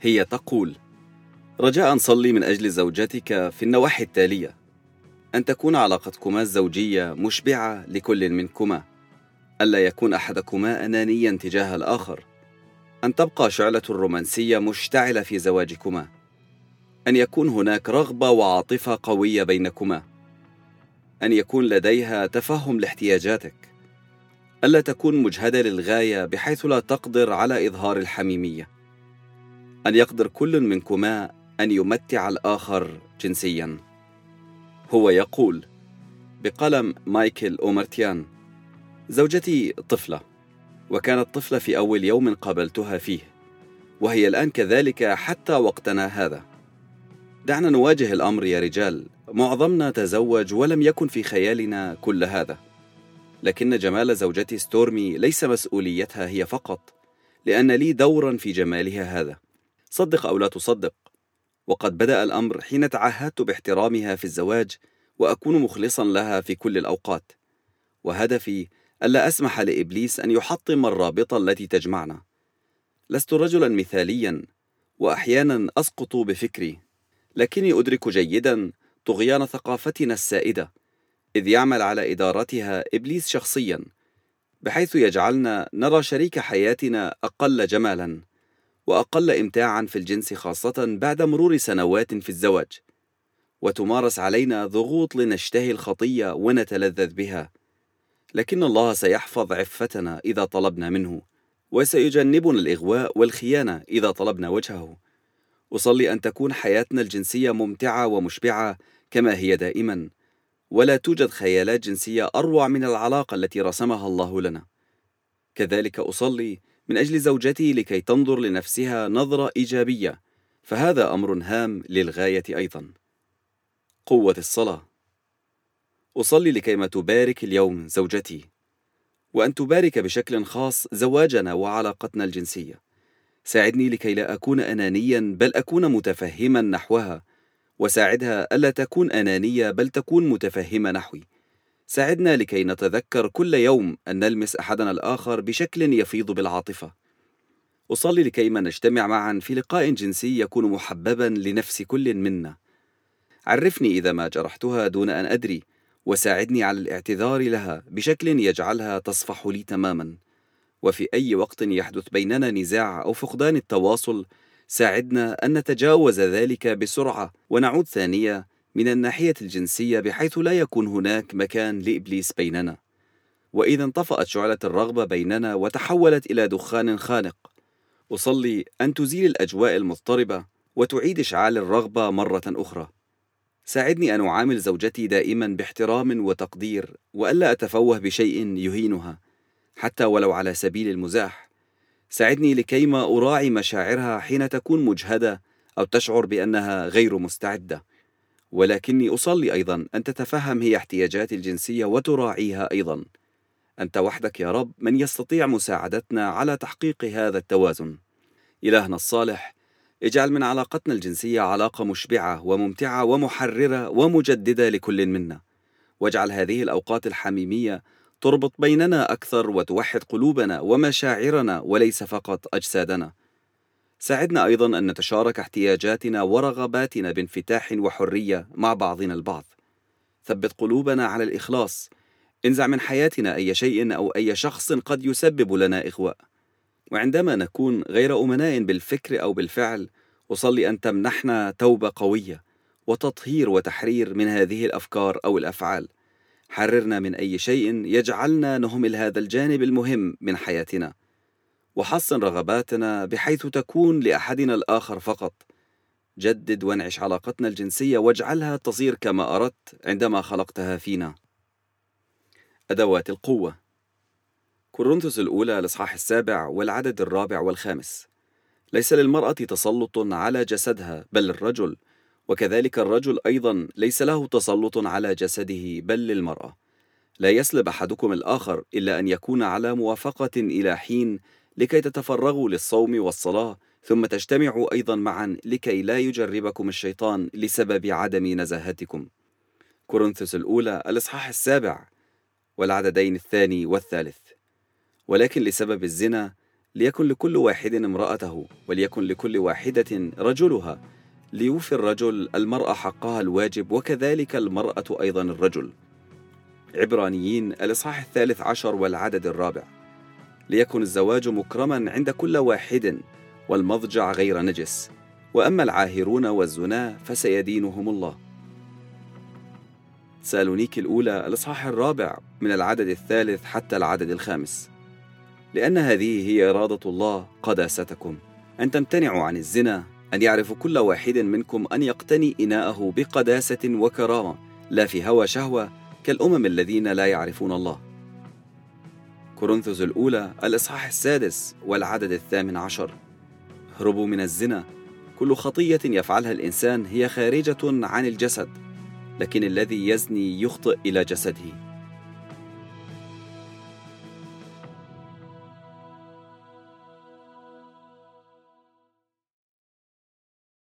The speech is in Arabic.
هي تقول رجاء صلي من أجل زوجتك في النواحي التالية أن تكون علاقتكما الزوجية مشبعة لكل منكما ألا يكون أحدكما أنانيا تجاه الآخر أن تبقى شعلة الرومانسية مشتعلة في زواجكما أن يكون هناك رغبة وعاطفة قوية بينكما أن يكون لديها تفهم لاحتياجاتك ألا تكون مجهدة للغاية بحيث لا تقدر على إظهار الحميمية. أن يقدر كل منكما أن يمتع الآخر جنسيا. هو يقول بقلم مايكل أومرتيان زوجتي طفلة وكانت طفلة في أول يوم قابلتها فيه وهي الآن كذلك حتى وقتنا هذا. دعنا نواجه الأمر يا رجال معظمنا تزوج ولم يكن في خيالنا كل هذا. لكن جمال زوجتي ستورمي ليس مسؤوليتها هي فقط لأن لي دورا في جمالها هذا. صدق أو لا تصدق. وقد بدأ الأمر حين تعهدت باحترامها في الزواج وأكون مخلصا لها في كل الأوقات. وهدفي ألا أسمح لإبليس أن يحطم الرابطة التي تجمعنا. لست رجلا مثاليا وأحيانا أسقط بفكري لكني أدرك جيدا طغيان ثقافتنا السائدة إذ يعمل على إدارتها إبليس شخصيا بحيث يجعلنا نرى شريك حياتنا أقل جمالا. وأقل إمتاعا في الجنس خاصة بعد مرور سنوات في الزواج. وتمارس علينا ضغوط لنشتهي الخطية ونتلذذ بها. لكن الله سيحفظ عفتنا إذا طلبنا منه وسيجنبنا الإغواء والخيانة إذا طلبنا وجهه. أصلي أن تكون حياتنا الجنسية ممتعة ومشبعة كما هي دائما ولا توجد خيالات جنسية أروع من العلاقة التي رسمها الله لنا. كذلك أصلي من أجل زوجتي لكي تنظر لنفسها نظرة إيجابية فهذا أمر هام للغاية أيضا. قوة الصلاة. أصلي لكيما تبارك اليوم زوجتي وأن تبارك بشكل خاص زواجنا وعلاقتنا الجنسية. ساعدني لكي لا أكون أنانيا بل أكون متفهما نحوها وساعدها ألا تكون أنانية بل تكون متفهمة نحوي. ساعدنا لكي نتذكر كل يوم أن نلمس أحدنا الآخر بشكل يفيض بالعاطفة. أصلي لكيما نجتمع معا في لقاء جنسي يكون محببا لنفس كل منا. عرفني إذا ما جرحتها دون أن أدري وساعدني على الاعتذار لها بشكل يجعلها تصفح لي تماما. وفي أي وقت يحدث بيننا نزاع أو فقدان التواصل ساعدنا أن نتجاوز ذلك بسرعة ونعود ثانية من الناحية الجنسية بحيث لا يكون هناك مكان لإبليس بيننا. وإذا انطفأت شعلة الرغبة بيننا وتحولت إلى دخان خانق. أصلي أن تزيل الأجواء المضطربة وتعيد إشعال الرغبة مرة أخرى. ساعدني أن أعامل زوجتي دائما باحترام وتقدير وألا أتفوه بشيء يهينها. حتى ولو على سبيل المزاح ساعدني لكيما أراعي مشاعرها حين تكون مجهدة أو تشعر بأنها غير مستعدة. ولكني أصلي أيضا أن تتفهم هي احتياجاتي الجنسية وتراعيها أيضا. أنت وحدك يا رب من يستطيع مساعدتنا على تحقيق هذا التوازن. إلهنا الصالح اجعل من علاقتنا الجنسية علاقة مشبعة وممتعة ومحررة ومجددة لكل منا. واجعل هذه الأوقات الحميمية تربط بيننا أكثر وتوحد قلوبنا ومشاعرنا وليس فقط أجسادنا. ساعدنا أيضا أن نتشارك احتياجاتنا ورغباتنا بانفتاح وحرية مع بعضنا البعض. ثبت قلوبنا على الإخلاص. انزع من حياتنا أي شيء أو أي شخص قد يسبب لنا إغواء. وعندما نكون غير أمناء بالفكر أو بالفعل أصلي أن تمنحنا توبة قوية وتطهير وتحرير من هذه الأفكار أو الأفعال. حررنا من أي شيء يجعلنا نهمل هذا الجانب المهم من حياتنا. وحصن رغباتنا بحيث تكون لأحدنا الآخر فقط. جدد وانعش علاقتنا الجنسية واجعلها تصير كما أردت عندما خلقتها فينا. أدوات القوة. كورنثوس الأولى الإصحاح السابع والعدد الرابع والخامس. ليس للمرأة تسلط على جسدها بل الرجل وكذلك الرجل أيضا ليس له تسلط على جسده بل للمرأة. لا يسلب أحدكم الآخر إلا أن يكون على موافقة إلى حين لكي تتفرغوا للصوم والصلاة ثم تجتمعوا أيضا معا لكي لا يجربكم الشيطان لسبب عدم نزاهتكم. كورنثوس الأولى الإصحاح السابع والعددين الثاني والثالث. ولكن لسبب الزنا ليكن لكل واحد امرأته وليكن لكل واحدة رجلها ليوفي الرجل المرأة حقها الواجب وكذلك المرأة أيضا الرجل. عبرانيين الإصحاح الثالث عشر والعدد الرابع. ليكن الزواج مكرما عند كل واحد والمضجع غير نجس. وأما العاهرون والزنا فسيدينهم الله. سألونيك الأولى الإصحاح الرابع من العدد الثالث حتى العدد الخامس. لأن هذه هي إرادة الله قداستكم. أن تمتنعوا عن الزنا أن يعرف كل واحد منكم أن يقتني إناءه بقداسة وكرامة لا في هوى شهوة كالأمم الذين لا يعرفون الله. كورنثوس الأولى الإصحاح السادس والعدد الثامن عشر. اهربوا من الزنا. كل خطية يفعلها الإنسان هي خارجة عن الجسد لكن الذي يزني يخطئ إلى جسده.